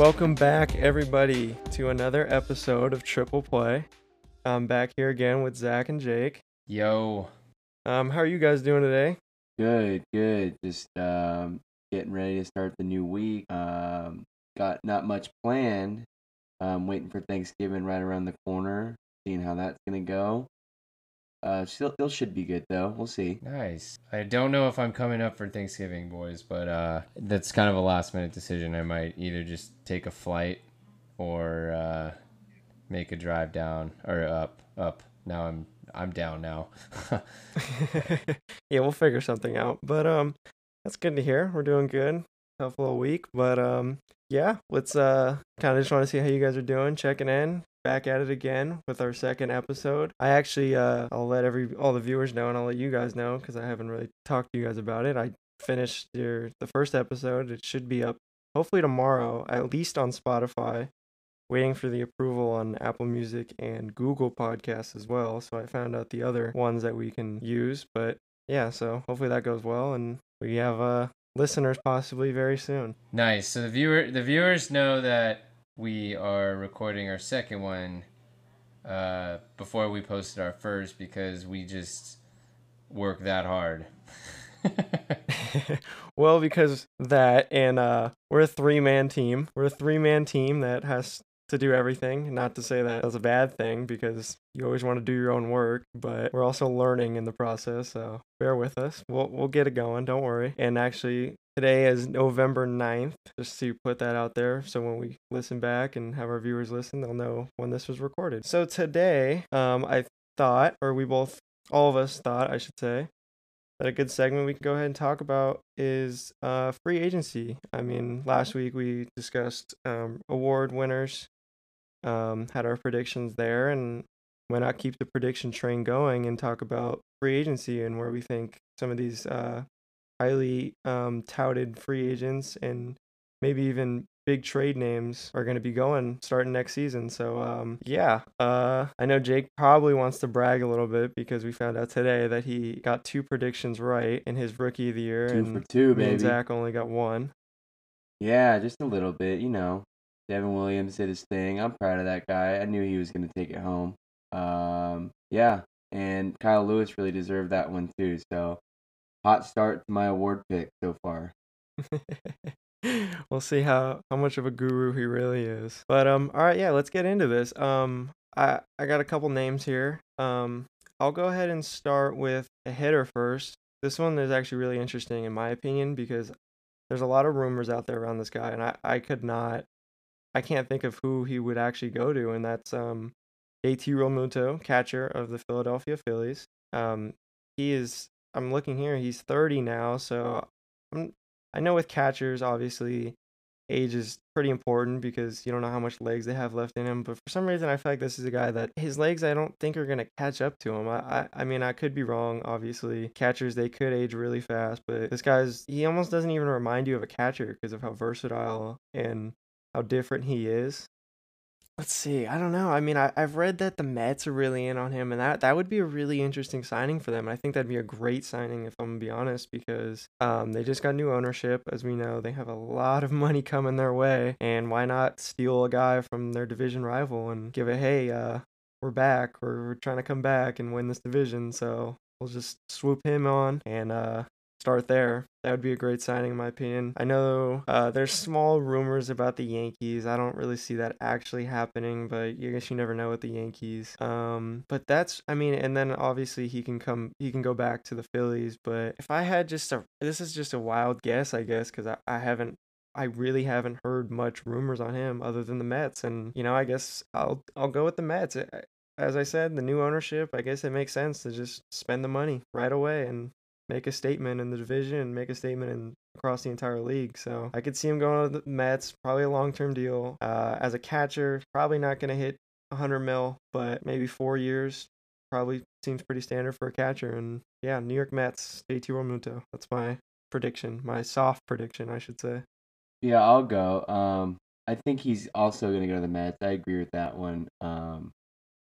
Welcome back, everybody, to another episode of Triple Play. I'm back here again with Zach and Jake. Yo, Um, how are you guys doing today? Good, good. Just um, getting ready to start the new week. Um, got not much planned. Um, waiting for Thanksgiving right around the corner, seeing how that's gonna go. Uh, still, still should be good though. We'll see. nice. I don't know if I'm coming up for Thanksgiving, boys, but uh, that's kind of a last minute decision. I might either just take a flight or uh, make a drive down or up, up. Now I'm I'm down now. yeah, we'll figure something out. But um, that's good to hear. We're doing good. Tough little week, but um, yeah. Let's uh, kind of just want to see how you guys are doing. Checking in. Back at it again with our second episode. I actually uh, I'll let every all the viewers know, and I'll let you guys know because I haven't really talked to you guys about it. I finished your the first episode. It should be up hopefully tomorrow, at least on Spotify. Waiting for the approval on Apple Music and Google Podcasts as well. So I found out the other ones that we can use. But yeah, so hopefully that goes well, and we have uh listeners possibly very soon. nice. So the viewer the viewers know that we are recording our second one uh, before we posted our first because we just work that hard. well, because that and uh we're a three man team. We're a three man team that has to do everything. Not to say that that's a bad thing because you always want to do your own work, but we're also learning in the process, so bear with us. We'll we'll get it going, don't worry. And actually today is November 9th, just to put that out there so when we listen back and have our viewers listen, they'll know when this was recorded. So today, um I thought or we both all of us thought, I should say, that a good segment we can go ahead and talk about is uh, free agency. I mean, last week we discussed um, award winners, um, had our predictions there, and why not keep the prediction train going and talk about free agency and where we think some of these uh, highly um, touted free agents and maybe even big trade names are going to be going starting next season. So um, yeah, uh, I know Jake probably wants to brag a little bit because we found out today that he got two predictions right in his rookie of the year, Two and for two, baby. Zach only got one. Yeah, just a little bit. You know, Devin Williams did his thing. I'm proud of that guy. I knew he was gonna take it home. Um, yeah, and Kyle Lewis really deserved that one too. So, hot start to my award pick so far. we'll see how how much of a guru he really is. But um, all right, yeah, let's get into this. Um, I I got a couple names here. Um, I'll go ahead and start with a hitter first. This one is actually really interesting in my opinion because there's a lot of rumors out there around this guy, and I I could not, I can't think of who he would actually go to, and that's um, JT catcher of the Philadelphia Phillies. Um, he is. I'm looking here. He's 30 now, so I'm I know with catchers, obviously, age is pretty important because you don't know how much legs they have left in him. But for some reason, I feel like this is a guy that his legs, I don't think are gonna catch up to him. I, I, I mean, I could be wrong. Obviously, catchers they could age really fast, but this guy's he almost doesn't even remind you of a catcher because of how versatile and how different he is. Let's see. I don't know. I mean, I, I've read that the Mets are really in on him, and that, that would be a really interesting signing for them. I think that'd be a great signing, if I'm gonna be honest, because um, they just got new ownership. As we know, they have a lot of money coming their way, and why not steal a guy from their division rival and give it, hey, uh, we're back, we're, we're trying to come back and win this division, so we'll just swoop him on and uh, start there. That would be a great signing, in my opinion. I know uh, there's small rumors about the Yankees. I don't really see that actually happening, but I guess you never know with the Yankees. Um, but that's, I mean, and then obviously he can come, he can go back to the Phillies. But if I had just a, this is just a wild guess, I guess, because I, I haven't I really haven't heard much rumors on him other than the Mets, and you know, I guess I'll I'll go with the Mets. As I said, the new ownership, I guess it makes sense to just spend the money right away and make a statement in the division and make a statement in across the entire league. So I could see him going to the Mets, probably a long term deal. Uh, as a catcher, probably not gonna hit 100 mil, but maybe four years probably seems pretty standard for a catcher. And yeah, New York Mets, JT Realmuto. That's my prediction, my soft prediction, I should say. Yeah, I'll go. Um, I think he's also going to go to the Mets. I agree with that one. Um,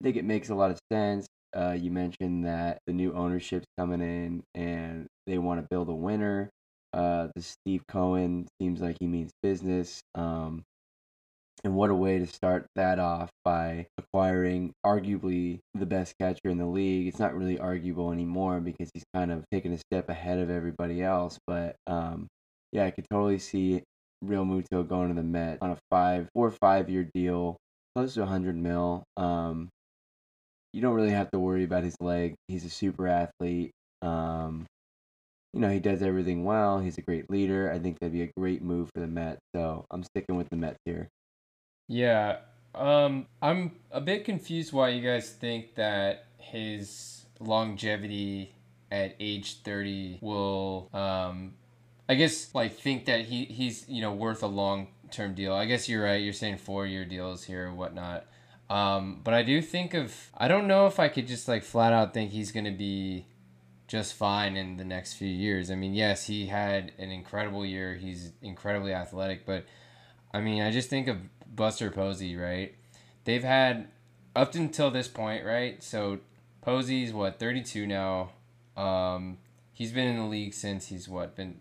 I think it makes a lot of sense. Uh, you mentioned that the new ownership's coming in and they want to build a winner. Uh, the Steve Cohen seems like he means business. Um, And what a way to start that off by acquiring arguably the best catcher in the league. It's not really arguable anymore because he's kind of taken a step ahead of everybody else. But um, yeah, I could totally see Realmuto going to the Met on a five, four or five year deal, close to 100 mil. Um, you don't really have to worry about his leg. He's a super athlete. Um, you know, he does everything well. He's a great leader. I think that'd be a great move for the Mets. So I'm sticking with the Mets here. Yeah. Um, I'm a bit confused why you guys think that his longevity at age 30 will, um, I guess, like, think that he, he's, you know, worth a long term deal. I guess you're right. You're saying four year deals here or whatnot. Um, but I do think of, I don't know if I could just, like, flat out think he's to be just fine in the next few years. I mean, yes, he had an incredible year. He's incredibly athletic, but I mean, I just think of Buster Posey, right? They've had up until this point, right? So Posey's what 32 now. Um, he's been in the league since he's what been.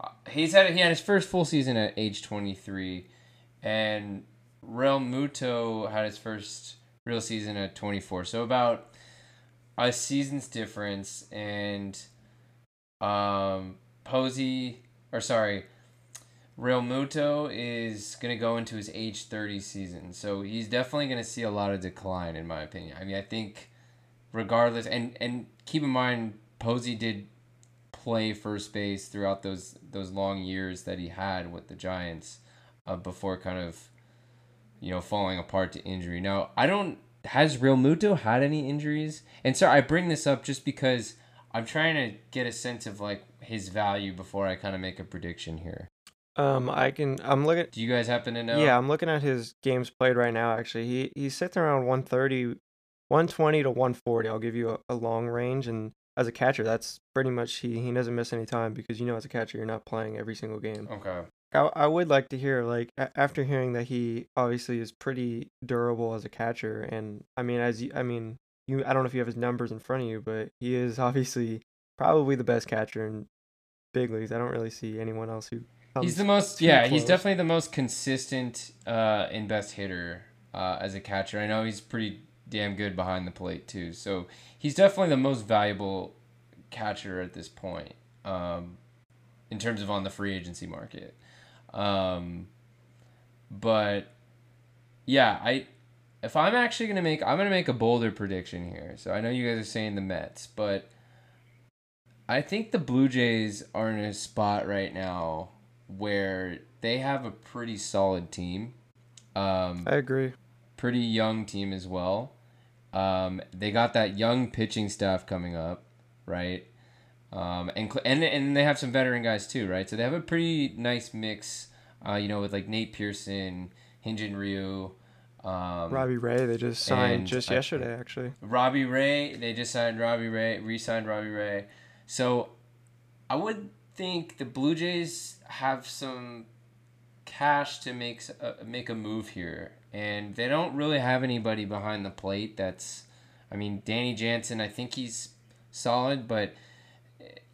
Uh, he's had he had his first full season at age 23, and Realmuto had his first real season at 24. So about a season's difference, and um, Posey or sorry, Realmuto is going to go into his age 30 season. So he's definitely going to see a lot of decline, in my opinion. I mean, I think regardless, and, and keep in mind, Posey did play first base throughout those those long years that he had with the Giants uh, before kind of you know falling apart to injury. Now I don't has Real Realmuto had any injuries? And so I bring this up just because I'm trying to get a sense of like his value before I kind of make a prediction here. Um, I can. I'm looking. Do you guys happen to know? Yeah, I'm looking at his games played right now. Actually, he he sits around 130, 120 to 140. I'll give you a, a long range, and as a catcher, that's pretty much he he doesn't miss any time because you know as a catcher you're not playing every single game. Okay. I, I would like to hear like a- after hearing that he obviously is pretty durable as a catcher, and I mean as you, I mean you I don't know if you have his numbers in front of you, but he is obviously probably the best catcher in big leagues. I don't really see anyone else who. He's the most, yeah. He's definitely the most consistent uh, and best hitter uh, as a catcher. I know he's pretty damn good behind the plate too. So he's definitely the most valuable catcher at this point um, in terms of on the free agency market. Um, but yeah, I if I'm actually gonna make, I'm gonna make a bolder prediction here. So I know you guys are saying the Mets, but I think the Blue Jays are in a spot right now where they have a pretty solid team. Um, I agree. pretty young team as well. Um, they got that young pitching staff coming up, right? Um, and, and and they have some veteran guys too, right? So they have a pretty nice mix, uh, you know, with like Nate Pearson, Hyun-jin Ryu, um, Robbie Ray, they just signed just yesterday, actually. Robbie Ray. They just signed Robbie Ray, re-signed Robbie Ray. So I would think the Blue Jays have some cash to make uh, make a move here, and they don't really have anybody behind the plate. That's, I mean, Danny Jansen. I think he's solid, but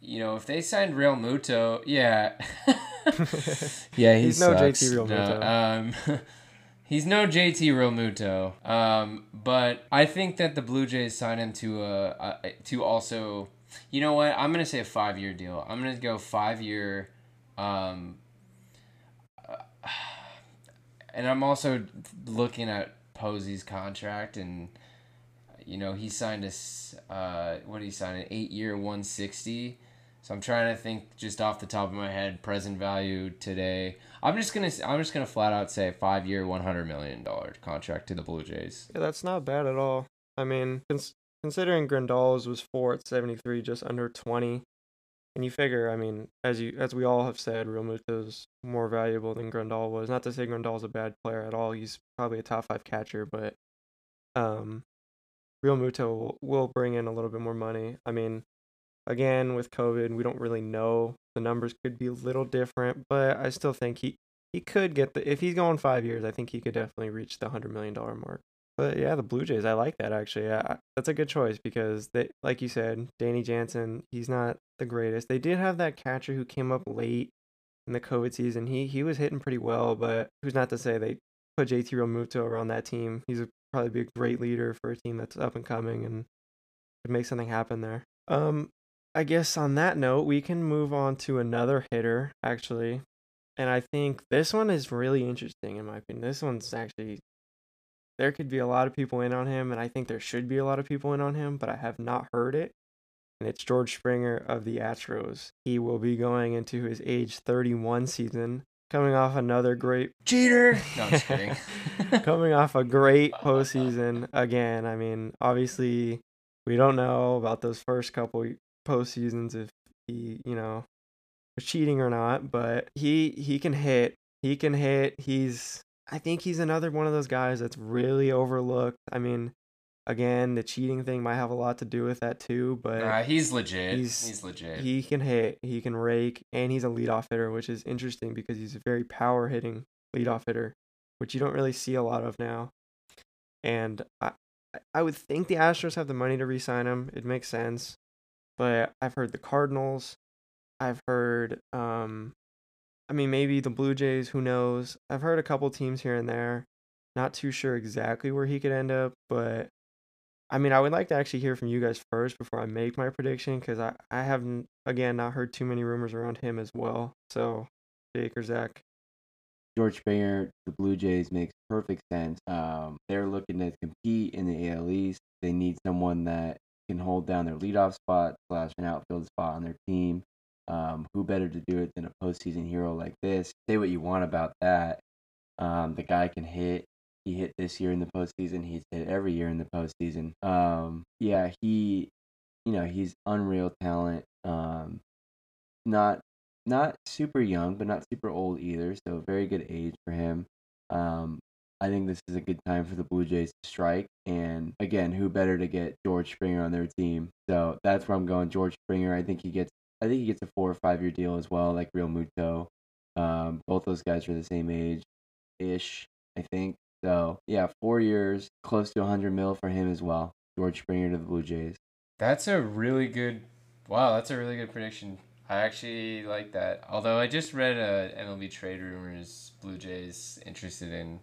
you know, if they signed Realmuto, yeah, yeah, he He's no JT sucks. Realmuto. No, um, he's no JT Realmuto. Um, but I think that the Blue Jays signed him to a, a to also. You know what? I'm gonna say a five year deal. I'm gonna go five year. Um, and I'm also looking at Posey's contract, and you know he signed a uh, what did he sign an eight year 160. So I'm trying to think just off the top of my head, present value today. I'm just gonna I'm just gonna flat out say five year 100 million dollar contract to the Blue Jays. Yeah, that's not bad at all. I mean, cons- considering Grandal's was four at seventy three, just under twenty, and you figure, I mean, as you as we all have said, Realmuto's more valuable than Grandal was. Not to say Grandal's a bad player at all. He's probably a top five catcher, but um, Realmuto will bring in a little bit more money. I mean, again with COVID, we don't really know. The numbers could be a little different, but I still think he he could get the if he's going five years. I think he could definitely reach the hundred million dollar mark. But yeah, the Blue Jays, I like that actually. That's a good choice because they, like you said, Danny Jansen, he's not the greatest. They did have that catcher who came up late in the COVID season. He he was hitting pretty well, but who's not to say they put JT Realmuto around that team. He's a, probably be a great leader for a team that's up and coming and could make something happen there. Um, I guess on that note, we can move on to another hitter actually, and I think this one is really interesting in my opinion. This one's actually there could be a lot of people in on him, and I think there should be a lot of people in on him, but I have not heard it. And it's George Springer of the Astros. He will be going into his age 31 season, coming off another great cheater. No, I'm just kidding. coming off a great postseason again. I mean, obviously, we don't know about those first couple postseasons if he, you know, was cheating or not, but he he can hit. He can hit. He's I think he's another one of those guys that's really overlooked. I mean, again, the cheating thing might have a lot to do with that too, but Nah, he's legit. He's- He's, legit. he can hit, he can rake, and he's a leadoff hitter, which is interesting because he's a very power hitting leadoff hitter, which you don't really see a lot of now. And I, I would think the Astros have the money to re-sign him. It makes sense, but I've heard the Cardinals, I've heard, um, I mean maybe the Blue Jays. Who knows? I've heard a couple teams here and there. Not too sure exactly where he could end up, but I mean, I would like to actually hear from you guys first before I make my prediction because I, I haven't, again, not heard too many rumors around him as well. So, Jake or Zach. George Springer, the Blue Jays makes perfect sense. Um, they're looking to compete in the AL East. They need someone that can hold down their leadoff spot slash an outfield spot on their team. Um, who better to do it than a postseason hero like this? Say what you want about that. Um, the guy can hit. He hit this year in the postseason. He's hit every year in the postseason. Um, yeah, he, you know, he's unreal talent. Um, not not super young, but not super old either. So very good age for him. Um, I think this is a good time for the Blue Jays to strike. And again, who better to get George Springer on their team? So that's where I'm going. George Springer. I think he gets. I think he gets a four or five year deal as well, like Realmuto. Um, both those guys are the same age, ish. I think. So yeah, four years, close to 100 mil for him as well. George Springer to the Blue Jays. That's a really good. Wow, that's a really good prediction. I actually like that. Although I just read a MLB trade rumors Blue Jays interested in.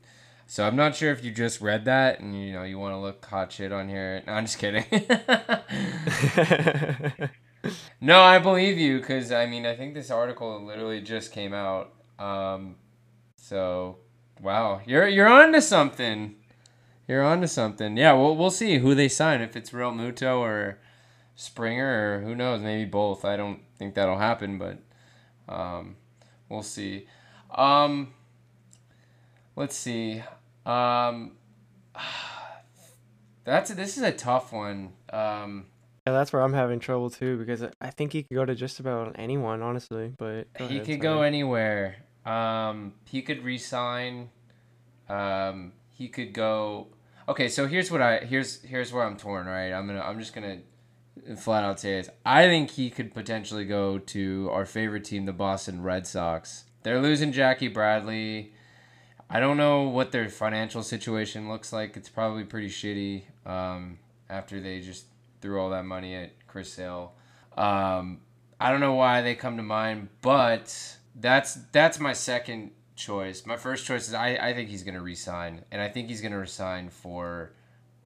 So I'm not sure if you just read that and you know you want to look hot shit on here. No, I'm just kidding. no, I believe you because I mean I think this article literally just came out. Um, so wow, you're you're on to something. You're on to something. Yeah, we'll we'll see who they sign if it's Realmuto or Springer or who knows, maybe both. I don't think that'll happen, but um, we'll see. Um, let's see. Um, that's this is a tough one. Um, yeah, that's where I'm having trouble too because I- think he could go to just about anyone, honestly. But he ahead, could go anywhere. Um, he could resign. Um, he could go. Okay, so here's what I here's here's where I'm torn. Right, I'm gonna I'm just gonna flat out say this. I think he could potentially go to our favorite team, the Boston Red Sox. They're losing Jackie Bradley. I don't know what their financial situation looks like. It's probably pretty shitty um, after they just threw all that money at Chris Sale. Um, I don't know why they come to mind, but that's that's my second choice. My first choice is I, I think he's going to resign, and I think he's going to resign for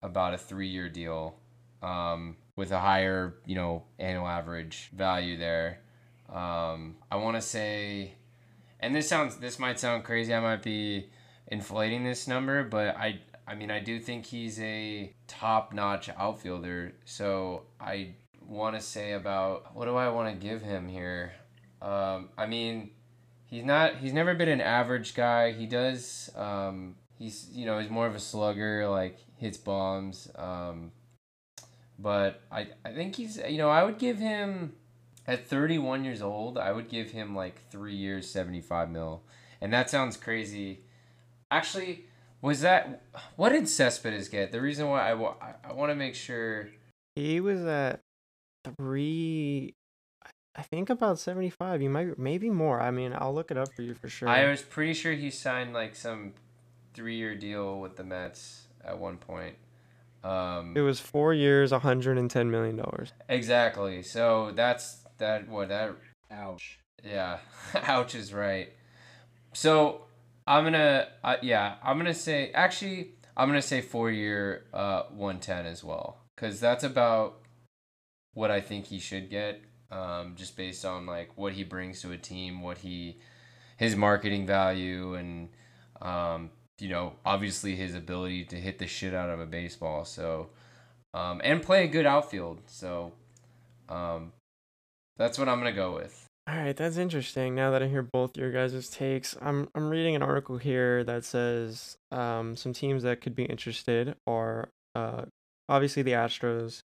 about a three year deal um, with a higher you know annual average value there. Um, I want to say, and this sounds this might sound crazy. I might be inflating this number, but I I mean I do think he's a top notch outfielder. So I want to say about what do I want to give him here? Um, I mean, he's not. He's never been an average guy. He does. Um, he's you know he's more of a slugger. Like hits bombs. Um, but I I think he's you know I would give him at 31 years old I would give him like three years 75 mil, and that sounds crazy. Actually, was that what did Cespedes get? The reason why I, wa- I, want to make sure. He was at three, I think about 75. You might, maybe more. I mean, I'll look it up for you for sure. I was pretty sure he signed like some three-year deal with the Mets at one point. Um, It was four years, 110 million dollars. exactly. So that's that. What that? Ouch. Yeah. Ouch is right. So I'm gonna uh, yeah I'm gonna say actually I'm gonna say four year uh 110 as well. Because that's about what I think he should get um just based on like what he brings to a team what he his marketing value and um you know obviously his ability to hit the shit out of a baseball. So um and play a good outfield. So um that's what I'm gonna go with. All right, that's interesting. Now that I hear both your guys' takes, I'm I'm reading an article here that says um, some teams that could be interested are uh, obviously the Astros,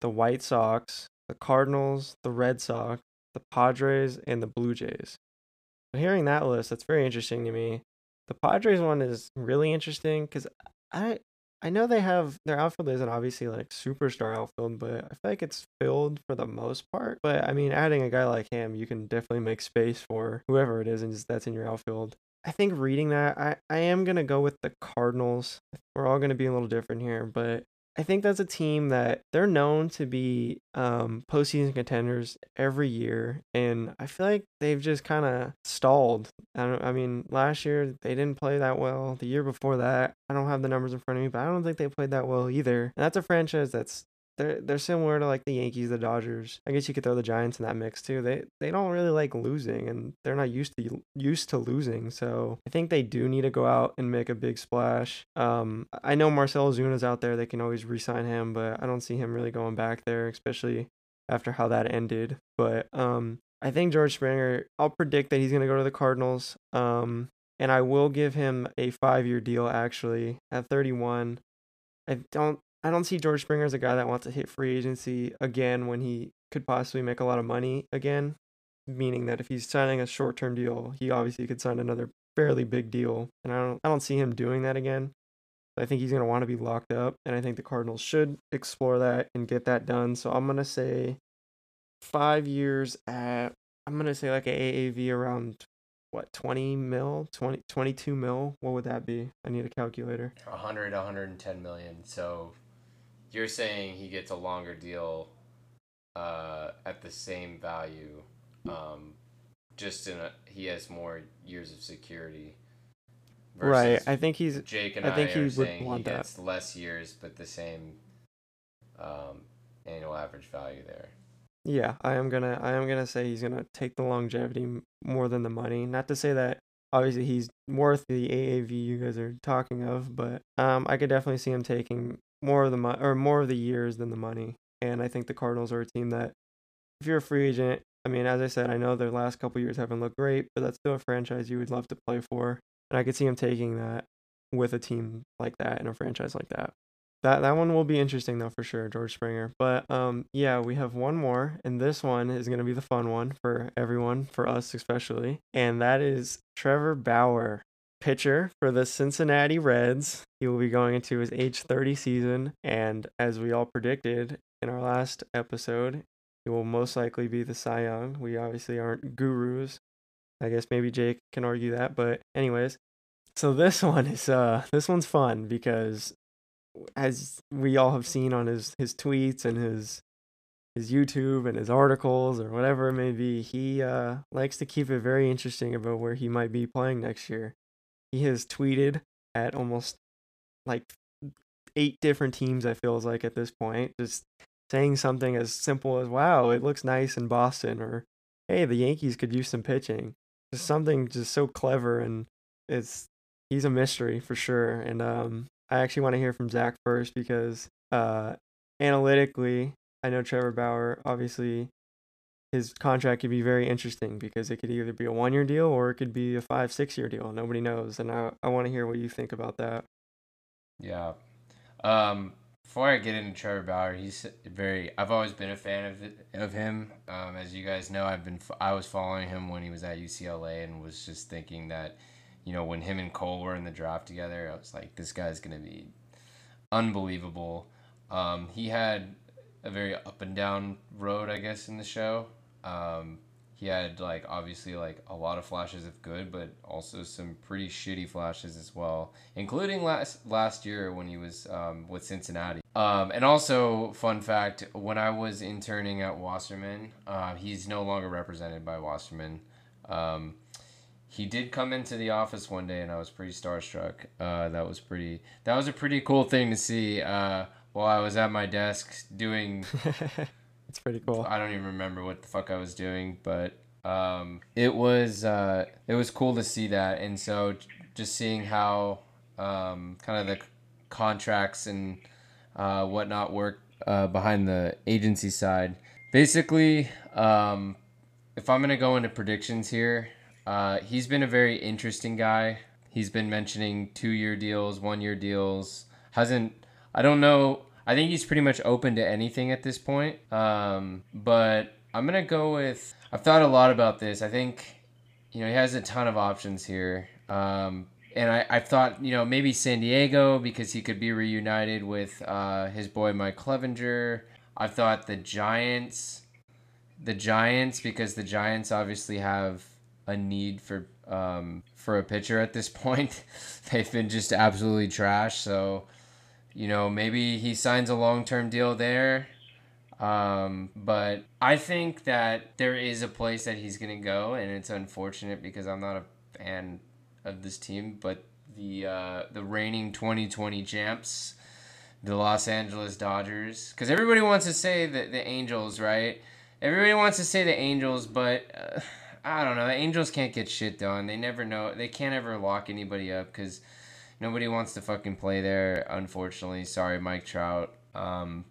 the White Sox, the Cardinals, the Red Sox, the Padres, and the Blue Jays. But hearing that list, that's very interesting to me. The Padres one is really interesting because I I know they have their outfield isn't obviously like superstar outfield, but I feel like it's filled for the most part. But I mean, adding a guy like him, you can definitely make space for whoever it is, and just that's in your outfield. I think reading that, I, I am gonna go with the Cardinals. We're all gonna be a little different here, but I think that's a team that they're known to be um, postseason contenders every year, and I feel like they've just kind of stalled. I, don't, I mean, last year they didn't play that well. The year before that, I don't have the numbers in front of me, but I don't think they played that well either. And that's a franchise that's they're they're similar to like the Yankees, the Dodgers. I guess you could throw the Giants in that mix too. They they don't really like losing, and they're not used to used to losing. So I think they do need to go out and make a big splash. Um, I know Marcell Ozuna's out there. They can always re-sign him, but I don't see him really going back there, especially after how that ended. But um, I think George Springer. I'll predict that he's gonna go to the Cardinals. Um, and I will give him a five-year deal actually at 31. I don't I don't see George Springer as a guy that wants to hit free agency again when he could possibly make a lot of money again. Meaning that if he's signing a short term deal, he obviously could sign another fairly big deal. And I don't I don't see him doing that again. I think he's gonna want to be locked up, and I think the Cardinals should explore that and get that done. So I'm gonna say five years at I'm gonna say like a AAV around what 20 mil 20 22 mil what would that be i need a calculator 100 110 million so you're saying he gets a longer deal uh, at the same value, um, just in a, he has more years of security. Right. I think he's. Jake and I, I think I he would want he gets that. less years, but the same um, annual average value there. Yeah, I am gonna. I am gonna say he's gonna take the longevity more than the money. Not to say that obviously he's worth the AAV you guys are talking of, but um, I could definitely see him taking more of the money or more of the years than the money. And I think the Cardinals are a team that, if you're a free agent, I mean, as I said, I know their last couple years haven't looked great, but that's still a franchise you would love to play for. And I could see him taking that with a team like that and a franchise like that. That that one will be interesting though for sure, George Springer. But um yeah, we have one more and this one is to be the fun one for everyone, for us especially. And that is Trevor Bauer pitcher for the Cincinnati Reds. He will be going into his age 30 season, and as we all predicted in our last episode, he will most likely be the Cy Young. We obviously aren't gurus. I guess maybe Jake can argue that, but anyways, so this one is uh this one's fun because as we all have seen on his his tweets and his his YouTube and his articles or whatever it may be, he uh, likes to keep it very interesting about where he might be playing next year he has tweeted at almost like eight different teams. I feels like at this point, just saying something as simple as "Wow, it looks nice in Boston," or "Hey, the Yankees could use some pitching." Just something just so clever, and it's he's a mystery for sure. And um, I actually want to hear from Zach first because uh, analytically, I know Trevor Bauer obviously his contract could be very interesting because it could either be a one year deal or it could be a five, six year deal. Nobody knows. And I, I want to hear what you think about that. Yeah. Um, before I get into Trevor Bauer, he's very. I've always been a fan of of him. Um, as you guys know, I've been. I was following him when he was at UCLA and was just thinking that, you know, when him and Cole were in the draft together, I was like, this guy's gonna be unbelievable. Um, he had a very up and down road, I guess, in the show. Um, he had like obviously like a lot of flashes of good, but also some pretty shitty flashes as well, including last last year when he was um, with Cincinnati. Um, and also, fun fact: when I was interning at Wasserman, uh, he's no longer represented by Wasserman. Um, he did come into the office one day, and I was pretty starstruck. Uh, that was pretty. That was a pretty cool thing to see. Uh, while I was at my desk doing, it's pretty cool. I don't even remember what the fuck I was doing, but um, it was uh, it was cool to see that, and so just seeing how um, kind of the contracts and uh, whatnot work uh, behind the agency side. Basically, um, if I'm gonna go into predictions here, uh, he's been a very interesting guy. He's been mentioning two-year deals, one-year deals. Hasn't I don't know. I think he's pretty much open to anything at this point. Um, but I'm gonna go with. I've thought a lot about this. I think, you know, he has a ton of options here. Um, and I, I thought, you know, maybe San Diego because he could be reunited with uh, his boy Mike Clevinger. I thought the Giants, the Giants because the Giants obviously have a need for um, for a pitcher at this point. They've been just absolutely trash. So, you know, maybe he signs a long term deal there. Um, but I think that there is a place that he's gonna go, and it's unfortunate because I'm not a fan of this team, but the uh, the reigning 2020 champs, the Los Angeles Dodgers. Because everybody wants to say that the Angels, right? Everybody wants to say the Angels, but uh, I don't know. The Angels can't get shit done. They never know. They can't ever lock anybody up because nobody wants to fucking play there. Unfortunately, sorry, Mike Trout. Um,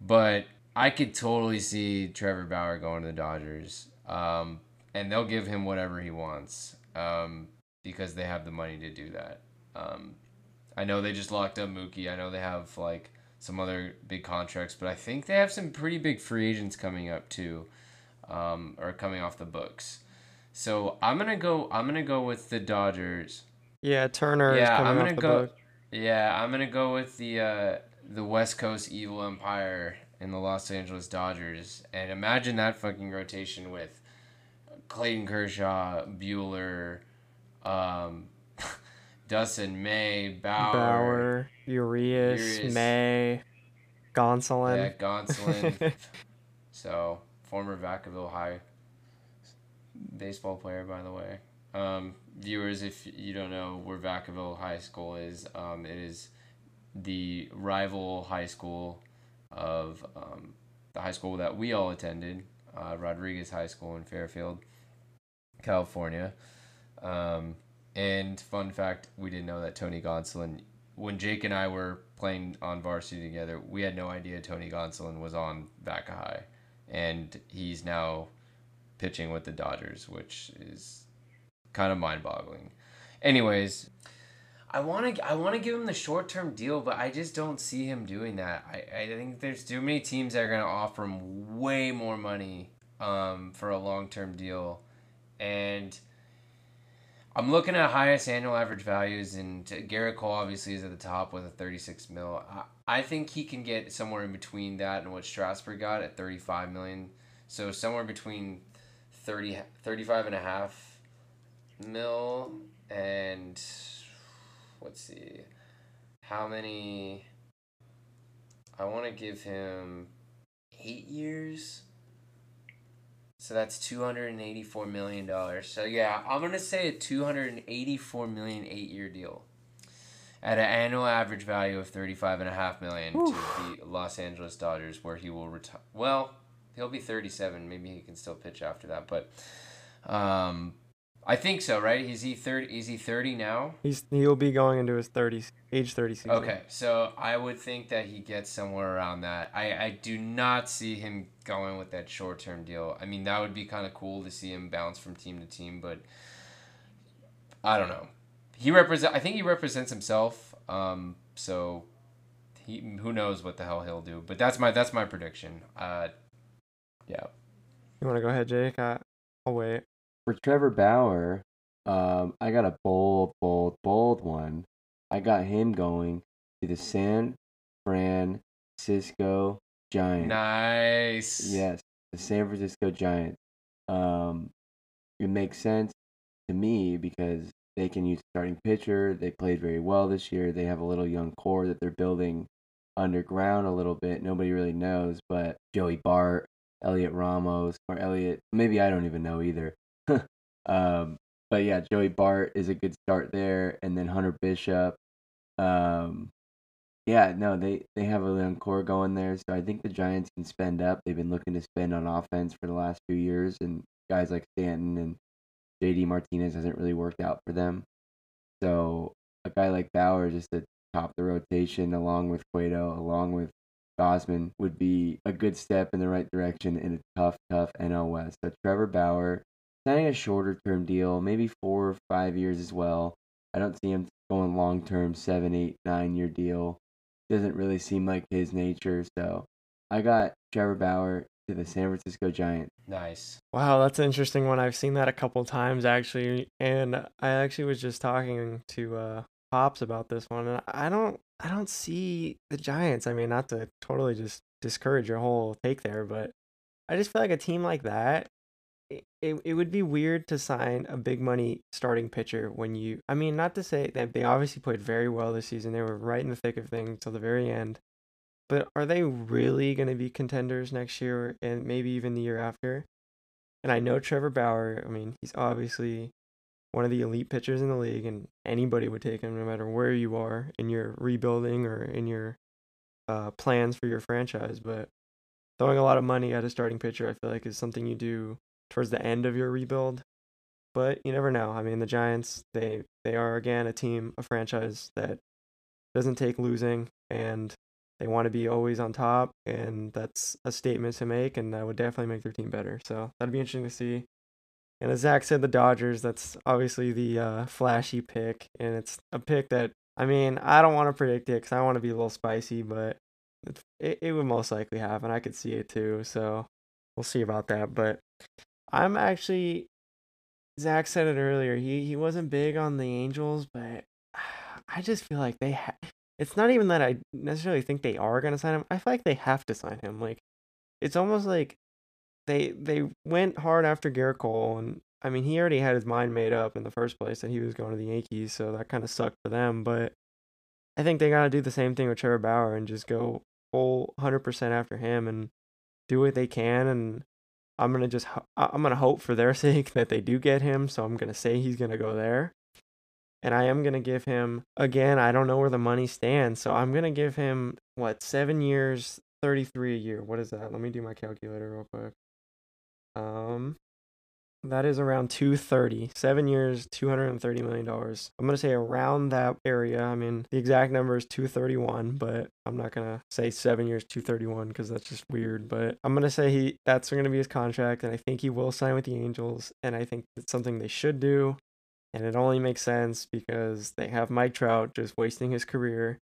but I could totally see Trevor Bauer going to the Dodgers. Um, and they'll give him whatever he wants. Um, because they have the money to do that. Um, I know they just locked up Mookie. I know they have like some other big contracts, but I think they have some pretty big free agents coming up too, um, or coming off the books. So I'm gonna go. I'm gonna go with the Dodgers. Yeah, Turner yeah, is coming I'm gonna go. book. Yeah, I'm gonna go with the uh, the West Coast Evil Empire and the Los Angeles Dodgers, and imagine that fucking rotation with Clayton Kershaw, Buehler um, Dustin May, Bauer, Bauer, Urias, Urias. May, yeah, Gonsolin. Gonsolin. so former Vacaville High baseball player, by the way. Um, viewers, if you don't know where Vacaville High School is, um, it is the rival high school of um, the high school that we all attended, uh, Rodriguez High School in Fairfield, California. Um, and fun fact, we didn't know that Tony Gonsolin, when Jake and I were playing on varsity together, we had no idea Tony Gonsolin was on Vaca High. And he's now pitching with the Dodgers, which is kind of mind boggling. Anyways, I want to I want to give him the short term deal, but I just don't see him doing that. I, I think there's too many teams that are going to offer him way more money um, for a long term deal. And I'm looking at highest annual average values, and Gerrit Cole obviously is at the top with a 36 mil. I, I think he can get somewhere in between that and what Strasburg got at 35 million. So somewhere between 30, 35 and a half mil and let's see how many I want to give him 8 years so that's two hundred and eighty-four million dollars. So yeah, I'm gonna say a two hundred and eighty-four million eight-year deal, at an annual average value of thirty-five and a half million to the Los Angeles Dodgers, where he will retire. Well, he'll be thirty-seven. Maybe he can still pitch after that, but um, I think so. Right? Is he thirty? Is he thirty now? He's he'll be going into his 30s, age 30 season. Okay, so I would think that he gets somewhere around that. I, I do not see him going with that short term deal. I mean, that would be kind of cool to see him bounce from team to team, but I don't know. He represent. I think he represents himself. Um, so he who knows what the hell he'll do. But that's my that's my prediction. Uh, yeah. You want to go ahead, Jake? I, I'll wait. For Trevor Bauer, um, I got a bold, bold, bold one. I got him going to the San Francisco Giants. Nice. Yes, the San Francisco Giants. Um, it makes sense to me because they can use starting pitcher. They played very well this year. They have a little young core that they're building underground a little bit. Nobody really knows, but Joey Bart, Elliot Ramos, or Elliot, maybe I don't even know either. Um, but yeah, Joey Bart is a good start there, and then Hunter Bishop. Um, yeah, no, they they have a young core going there, so I think the Giants can spend up. They've been looking to spend on offense for the last few years, and guys like Stanton and JD Martinez hasn't really worked out for them. So a guy like Bauer just to top the rotation along with Cueto, along with Gausman, would be a good step in the right direction in a tough, tough NL West. So Trevor Bauer signing a shorter term deal, maybe four or five years as well. I don't see him going long term, seven, eight, nine year deal. Doesn't really seem like his nature. So I got Trevor Bauer to the San Francisco Giants. Nice. Wow, that's an interesting one. I've seen that a couple times actually, and I actually was just talking to uh, Pops about this one, and I don't, I don't see the Giants. I mean, not to totally just discourage your whole take there, but I just feel like a team like that, it, it, would be weird to sign a big money starting pitcher when you. I mean, not to say that they obviously played very well this season. They were right in the thick of things till the very end. But are they really going to be contenders next year and maybe even the year after? And I know Trevor Bauer, I mean, he's obviously one of the elite pitchers in the league, and anybody would take him no matter where you are in your rebuilding or in your uh, plans for your franchise. But throwing a lot of money at a starting pitcher, I feel like, is something you do towards the end of your rebuild. But you never know. I mean, the Giants, they they are again a team, a franchise that doesn't take losing, and they want to be always on top, and that's a statement to make, and that would definitely make their team better. So that'd be interesting to see. And as Zach said, the Dodgers, that's obviously the uh, flashy pick, and it's a pick that, I mean, I don't want to predict it because I want to be a little spicy, but it, it would most likely happen. I could see it too, so we'll see about that. But I'm actually, Zach said it earlier, he, he wasn't big on the Angels, but I just feel like they ha- it's not even that I necessarily think they are going to sign him. I feel like they have to sign him. Like it's almost like they they went hard after Gerrit Cole and I mean he already had his mind made up in the first place that he was going to the Yankees, so that kind of sucked for them, but I think they got to do the same thing with Trevor Bauer and just go full 100% after him and do what they can and I'm to just I'm to hope for their sake that they do get him, so I'm to say he's to go there and I am to give him again, I don't know where the money stands, so I'm to give him what, 7 years, 33 a year. What is that? Let me do my calculator real quick. Um that is around 230. 7 years, 230 million dollars. I'm going to say around that area. I mean, the exact number is 231, but I'm not going to say 7 years 231 cuz that's just weird, but I'm going to say he that's going to be his contract and I think he will sign with the Angels and I think it's something they should do. And it only makes sense because they have Mike Trout just wasting his career,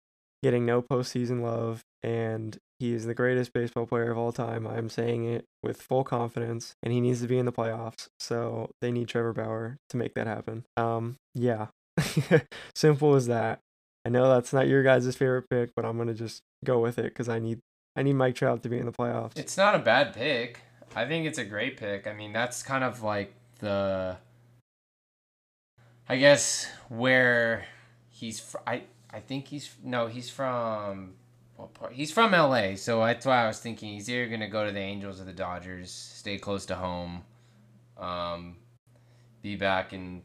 getting no postseason love, and he is the greatest baseball player of all time. I'm saying it with full confidence, and he needs to be in the playoffs. So they need Trevor Bauer to make that happen. Um, yeah, simple as that. I know that's not your guys' favorite pick, but I'm gonna just go with it because I need I need Mike Trout to be in the playoffs. It's not a bad pick. I think it's a great pick. I mean, that's kind of like the I guess where he's fr- I I think he's no he's from what part? He's from L.A. So that's why I was thinking he's either gonna go to the Angels or the Dodgers, stay close to home, um, be back in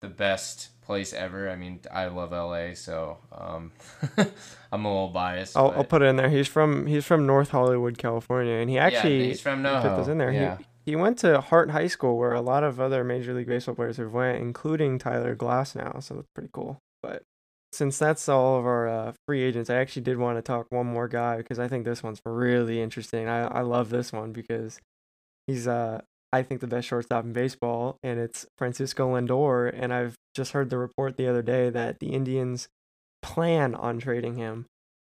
the best place ever. I mean, I love LA, so um, I'm a little biased. I'll. I'll put it in there. He's from he's from North Hollywood, California, and he actually yeah, he's from NoHo. put in there. Yeah. He, he went to Hart High School, where a lot of other Major League Baseball players have went, including Tyler Glasnow. So that's pretty cool. But since that's all of our uh, free agents, I actually did want to talk one more guy because I think this one's really interesting. I I love this one because he's uh I think the best shortstop in baseball, and it's Francisco Lindor. And I've just heard the report the other day that the Indians plan on trading him,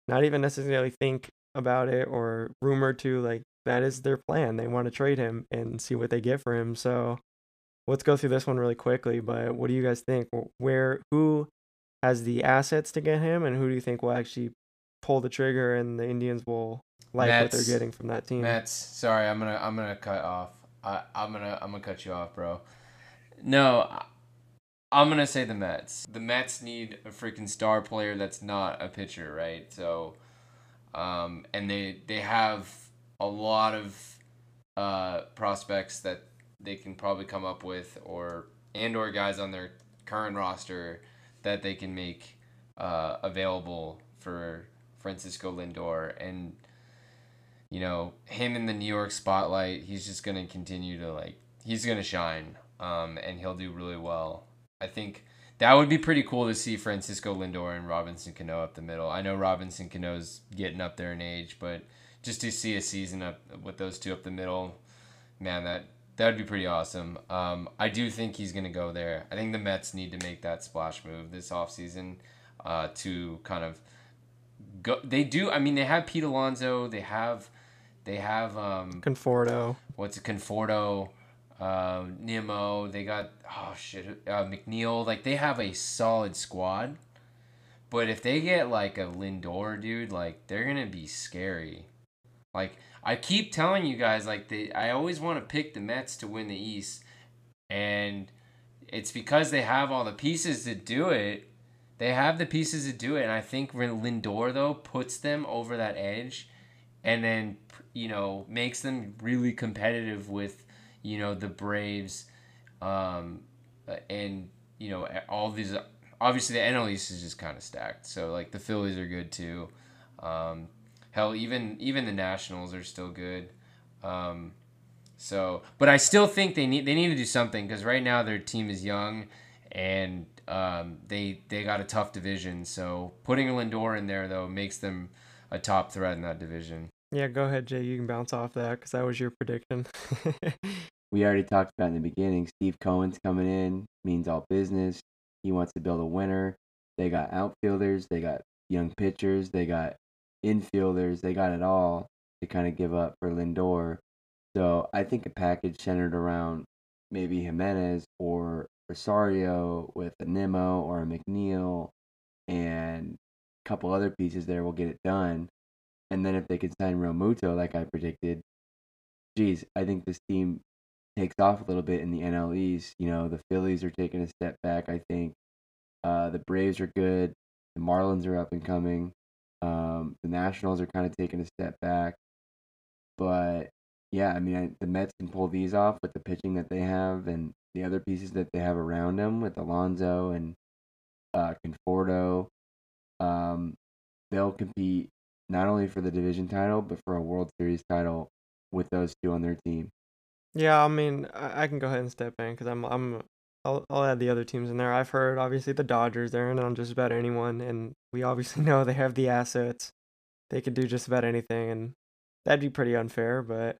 not even necessarily think about it or rumor to like that is their plan. They want to trade him and see what they get for him. So let's go through this one really quickly. But what do you guys think? Where who has the assets to get him, and who do you think will actually pull the trigger and the Indians will like Mets, what they're getting from that team? Mets. Sorry, I'm gonna I'm gonna cut off. I, I'm gonna I'm gonna cut you off, bro. No, I'm gonna say the Mets. The Mets need a freaking star player that's not a pitcher, right? So, um, and they they have a lot of uh, prospects that they can probably come up with, or and or guys on their current roster that they can make uh, available for Francisco Lindor and you know him in the New York spotlight. He's just gonna continue to like he's gonna shine, um, and he'll do really well. I think that would be pretty cool to see Francisco Lindor and Robinson Cano up the middle. I know Robinson Cano's getting up there in age, but just to see a season up with those two up the middle, man, that that would be pretty awesome. Um, I do think he's gonna go there. I think the Mets need to make that splash move this offseason uh, to kind of go. They do. I mean, they have Pete Alonso. They have they have um, Conforto. what's it, Conforto, uh, Nimmo. They got oh shit, uh, McNeil. Like they have a solid squad. But if they get like a Lindor dude, like they're gonna be scary. Like I keep telling you guys, like I always want to pick the Mets to win the East, and it's because they have all the pieces to do it. They have the pieces to do it, and I think Lindor though puts them over that edge, and then you know makes them really competitive with you know the Braves, um, and you know all these. Obviously, the NL East is just kind of stacked. So like the Phillies are good too. Um, hell, even even the Nationals are still good. Um, so, but I still think they need they need to do something because right now their team is young, and um, they they got a tough division. So putting a Lindor in there though makes them a top threat in that division. Yeah, go ahead, Jay. You can bounce off that because that was your prediction. we already talked about in the beginning. Steve Cohen's coming in, means all business. He wants to build a winner. They got outfielders, they got young pitchers, they got infielders, they got it all to kind of give up for Lindor. So I think a package centered around maybe Giménez or Rosario with a Nimmo or a McNeil and a couple other pieces there will get it done. And then if they can sign Realmuto, like I predicted, geez, I think this team takes off a little bit in the NL East. You know, the Phillies are taking a step back, I think. Uh, the Braves are good. The Marlins are up and coming. Um, the Nationals are kind of taking a step back, but yeah, I mean, I, the Mets can pull these off with the pitching that they have and the other pieces that they have around them with Alonso and uh, Conforto. Um, they'll compete not only for the division title but for a World Series title with those two on their team. Yeah, I mean, I, I can go ahead and step in because I'm I'm I'll, I'll add the other teams in there. I've heard obviously the Dodgers. They're in on just about anyone, and we obviously know they have the assets. They could do just about anything, and that'd be pretty unfair, but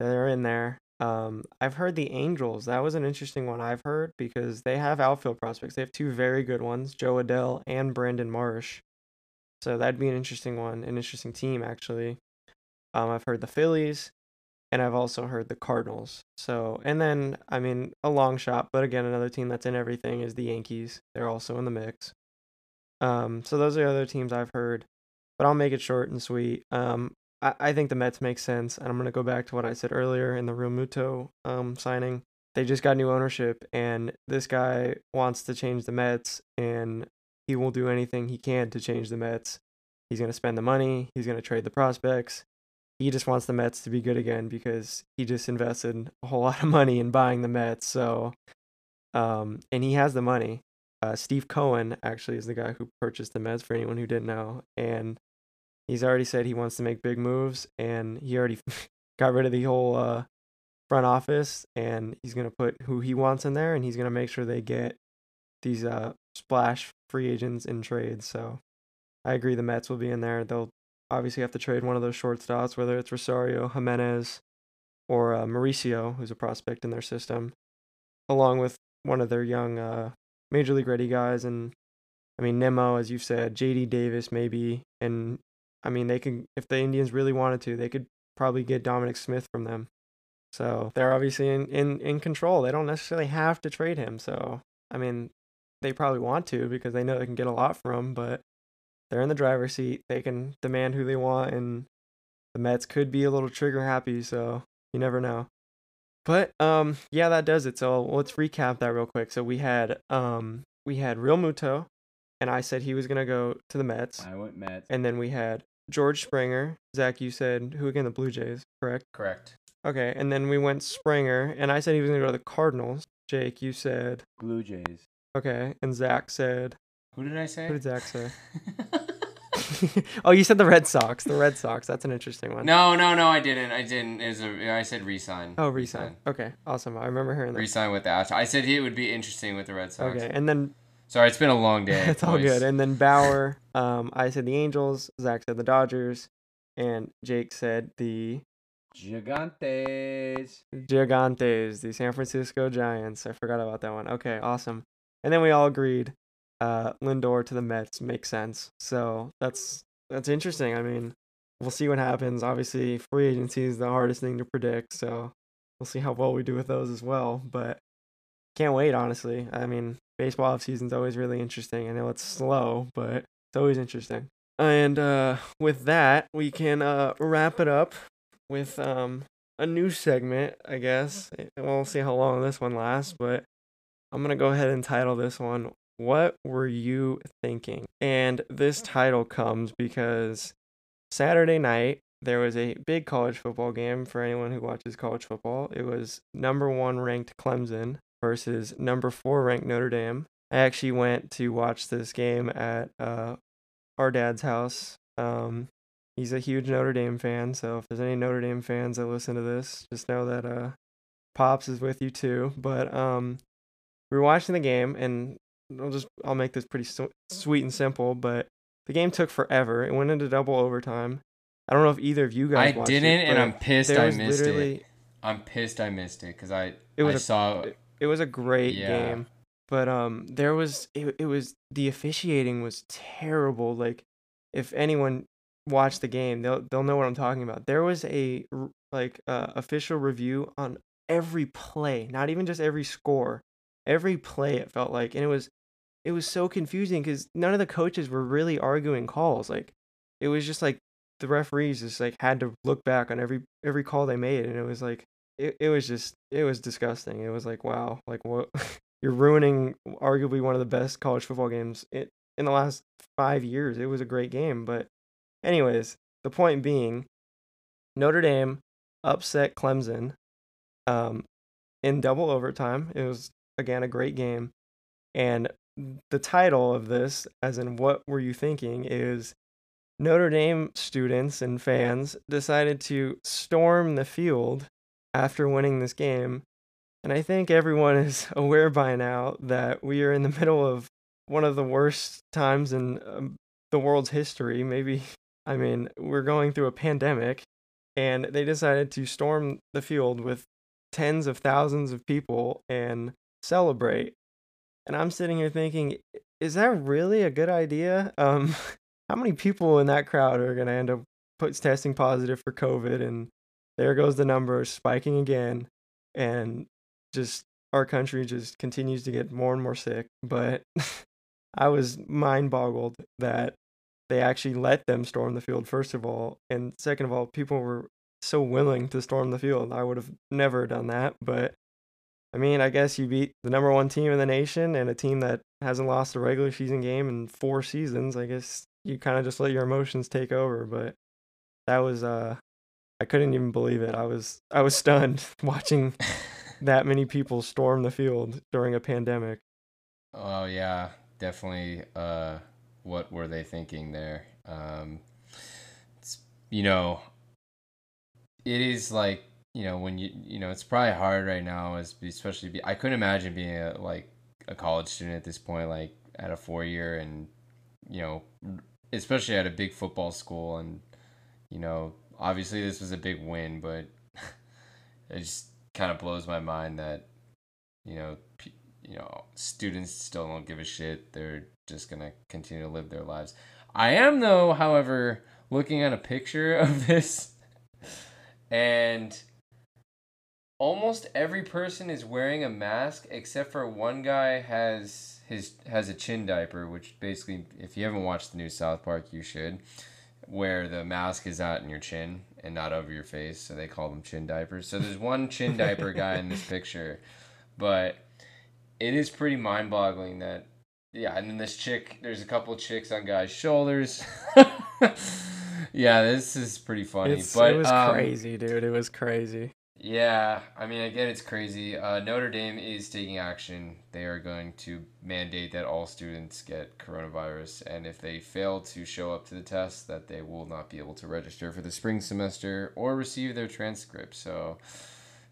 they're in there. Um, I've heard the Angels. That was an interesting one I've heard because they have outfield prospects. They have two very good ones, Jo Adell and Brandon Marsh. So that'd be an interesting one, an interesting team actually. Um, I've heard the Phillies and I've also heard the Cardinals. So, and then I mean a long shot, but again another team that's in everything is the Yankees. They're also in the mix. Um, so those are the other teams I've heard, but I'll make it short and sweet. Um, I, I think the Mets make sense, and I'm gonna go back to what I said earlier in the Realmuto um signing. They just got new ownership, and this guy wants to change the Mets, and he will do anything he can to change the Mets. He's gonna spend the money. He's gonna trade the prospects he just wants the Mets to be good again because he just invested a whole lot of money in buying the Mets. So, um, and he has the money. Uh, Steve Cohen actually is the guy who purchased the Mets for anyone who didn't know, and he's already said he wants to make big moves, and he already got rid of the whole uh, front office, and he's gonna put who he wants in there, and he's gonna make sure they get these uh, splash free agents in trades. So, I agree the Mets will be in there. They'll obviously have to trade one of those shortstops, whether it's Rosario, Giménez, or uh, Mauricio, who's a prospect in their system, along with one of their young uh, major league ready guys. And I mean, Nimmo, as you've said, JD Davis, maybe. And I mean, they could, if the Indians really wanted to, they could probably get Dominic Smith from them. So they're obviously in, in, in control. They don't necessarily have to trade him. So, I mean, they probably want to because they know they can get a lot from him, but they're in the driver's seat. They can demand who they want, and the Mets could be a little trigger happy. So you never know. But um, yeah, that does it. So let's recap that real quick. So we had um, we had Realmuto, and I said he was gonna go to the Mets. I went Mets. And then we had George Springer. Zach, you said who again? The Blue Jays, correct? Correct. Okay, and then we went Springer, and I said he was gonna go to the Cardinals. Jake, you said Blue Jays. okay, and Zach said. Who did I say? What did Zach say? oh, you said the Red Sox. The Red Sox. That's an interesting one. no, no, no, I didn't. I didn't. It was a, I said resign. Oh, resign. Okay, awesome. I remember hearing that. Resign with the Astros. I said it would be interesting with the Red Sox. Okay, and then Sorry, it's been a long day. it's all good. And then Bauer, um, I said the Angels. Zach said the Dodgers, and Jake said the Gigantes. Gigantes, the San Francisco Giants. I forgot about that one. Okay, awesome. And then we all agreed uh Lindor to the Mets makes sense. So that's that's interesting. I mean, we'll see what happens. Obviously, free agency is the hardest thing to predict, so we'll see how well we do with those as well. But can't wait, honestly. I mean, baseball off season's always really interesting. I know it's slow, but it's always interesting. And uh with that, we can uh wrap it up with um a new segment, I guess. We'll see how long this one lasts, but I'm going to go ahead and title this one What Were You Thinking? And this title comes because Saturday night there was a big college football game for anyone who watches college football. It was number 1 ranked Clemson versus number 4 ranked Notre Dame. I actually went to watch this game at uh our dad's house. Um he's a huge Notre Dame fan, so if there's any Notre Dame fans that listen to this, just know that uh Pops is with you too. But um we were watching the game and I'll just I'll make this pretty su- sweet and simple, but the game took forever. It went into double overtime. I don't know if either of you I guys watched didn't, it, and I'm pissed I missed it. I'm pissed I missed it because I It was I a- saw it was a great Yeah. game but um there was it, it was the officiating was terrible like if anyone watched the game they'll they'll know what i'm talking about there was a like uh, official review on every play not even just every score every play it felt like and it was it was so confusing because none of the coaches were really arguing calls like it was just like the referees just like had to look back on every every call they made and it was like it, it was just it was disgusting it was like wow like what you're ruining arguably one of the best college football games in, in the last five years it was a great game but anyways the point being notre dame upset clemson um, in double overtime it was again a great game and the title of this as in what were you thinking is notre dame students and fans decided to storm the field after winning this game. And I think everyone is aware by now that we are in the middle of one of the worst times in um, the world's history. Maybe, I mean, we're going through a pandemic, and they decided to storm the field with tens of thousands of people and celebrate. And I'm sitting here thinking, is that really a good idea? Um, how many people in that crowd are going to end up put, testing positive for COVID and there goes the numbers spiking again and just our country just continues to get more and more sick but i was mind boggled that they actually let them storm the field first of all and second of all people were so willing to storm the field i would have never done that but i mean i guess you beat the number one team in the nation and a team that hasn't lost a regular season game in four seasons i guess you kind of just let your emotions take over but that was uh I couldn't even believe it. I was I was stunned watching that many people storm the field during a pandemic. Oh yeah, definitely. Uh, what were they thinking there? Um, it's, you know, it is like you know when you you know it's probably hard right now, as especially be, I couldn't imagine being a like a college student at this point, like at a four year, and you know, especially at a big football school, and you know, obviously this was a big win, but it just kind of blows my mind that you know. Pe- you know, students still don't give a shit. They're just gonna continue to live their lives. I am though, however, looking at a picture of this and almost every person is wearing a mask except for one guy has his has a chin diaper, which basically if you haven't watched the new South Park, you should. Where the mask is out in your chin and not over your face, so they call them chin diapers. So there's one chin diaper guy in this picture, but it is pretty mind boggling that yeah, and then this chick there's a couple chicks on guys' shoulders. yeah, this is pretty funny. It's, but it was um, crazy, dude. It was crazy. Yeah, I mean, again, it's crazy. Uh, Notre Dame is taking action. They are going to mandate that all students get coronavirus, and if they fail to show up to the test, that they will not be able to register for the spring semester or receive their transcript. So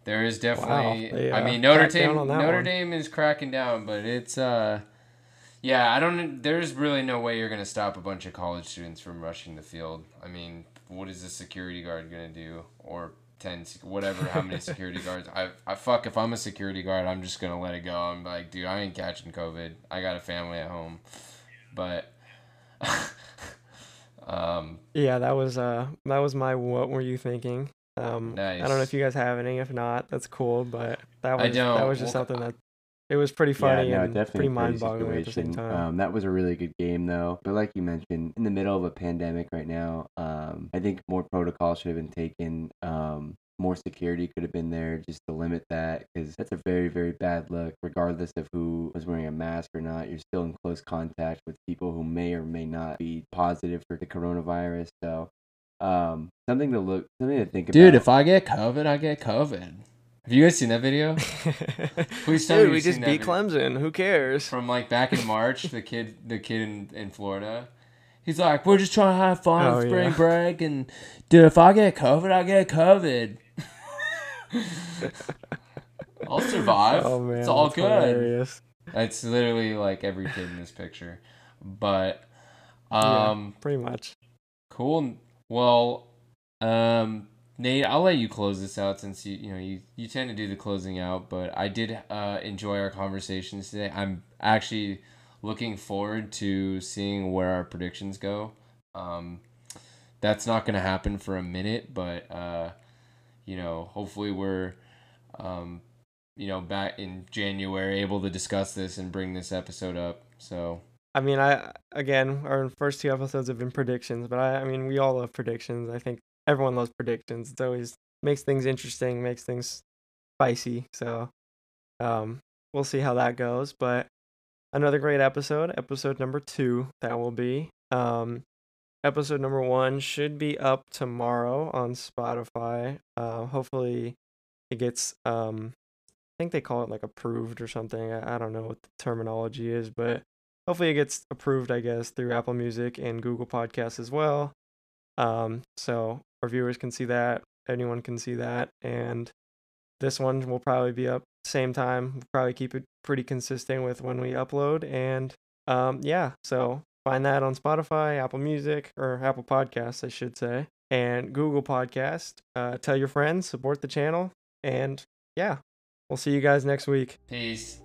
there is definitely. They, I uh, mean, Notre Dame. Notre one. Dame is cracking down, but it's. uh yeah, I don't. There's really no way you're gonna stop a bunch of college students from rushing the field. I mean, what is a security guard gonna do? Or ten, sec- whatever, how many security guards? I, I fuck. If I'm a security guard, I'm just gonna let it go. I'm like, dude, I ain't catching COVID. I got a family at home, but. um, Yeah, that was uh that was my what were you thinking? Um I don't know if you guys have any. If not, that's cool. But that was that was just Well, something that it was pretty funny yeah, no, and definitely pretty mind-boggling at the same time. Um, that was a really good game, though. But like you mentioned, in the middle of a pandemic right now, um, I think more protocol should have been taken. Um, more security could have been there just to limit that because that's a very, very bad look. Regardless of who was wearing a mask or not, you're still in close contact with people who may or may not be positive for the coronavirus. So, um, something to look, something to think about dude, if I get COVID, I get COVID. Have you guys seen that video? Please tell Dude, we just beat Clemson. Who cares? from like back in March, the kid, the kid in, in Florida. He's like, we're just trying to have fun Oh, on spring yeah. break, and dude, if I get COVID, I get COVID. I'll survive. Oh man, it's all good. hilarious. It's literally like every kid in this picture, but Yeah. um, Pretty much. cool. Well, um, Nate, I'll let you close this out since you you know you, you tend to do the closing out, but I did uh, enjoy our conversations today. I'm actually looking forward to seeing where our predictions go. Um, that's not going to happen for a minute, but uh, you know, hopefully we're um, you know back in January able to discuss this and bring this episode up. So I mean, I again, our first two episodes have been predictions, but I, I mean, we all love predictions. I think everyone loves predictions. It's always makes things interesting, makes things spicy. So, um, we'll see how that goes. But another great episode, episode number two, that will be. Um, episode number one should be up tomorrow on Spotify. Uh, hopefully, it gets um, I think they call it like approved or something. I, I don't know what the terminology is, but hopefully it gets approved i guess through apple music and google podcasts as well um, so our viewers can see that anyone can see that and this one will probably be up same time we'll probably keep it pretty consistent with when we upload and um, yeah so find that on spotify apple music or apple podcasts i should say and google podcast uh, tell your friends support the channel and yeah we'll see you guys next week peace.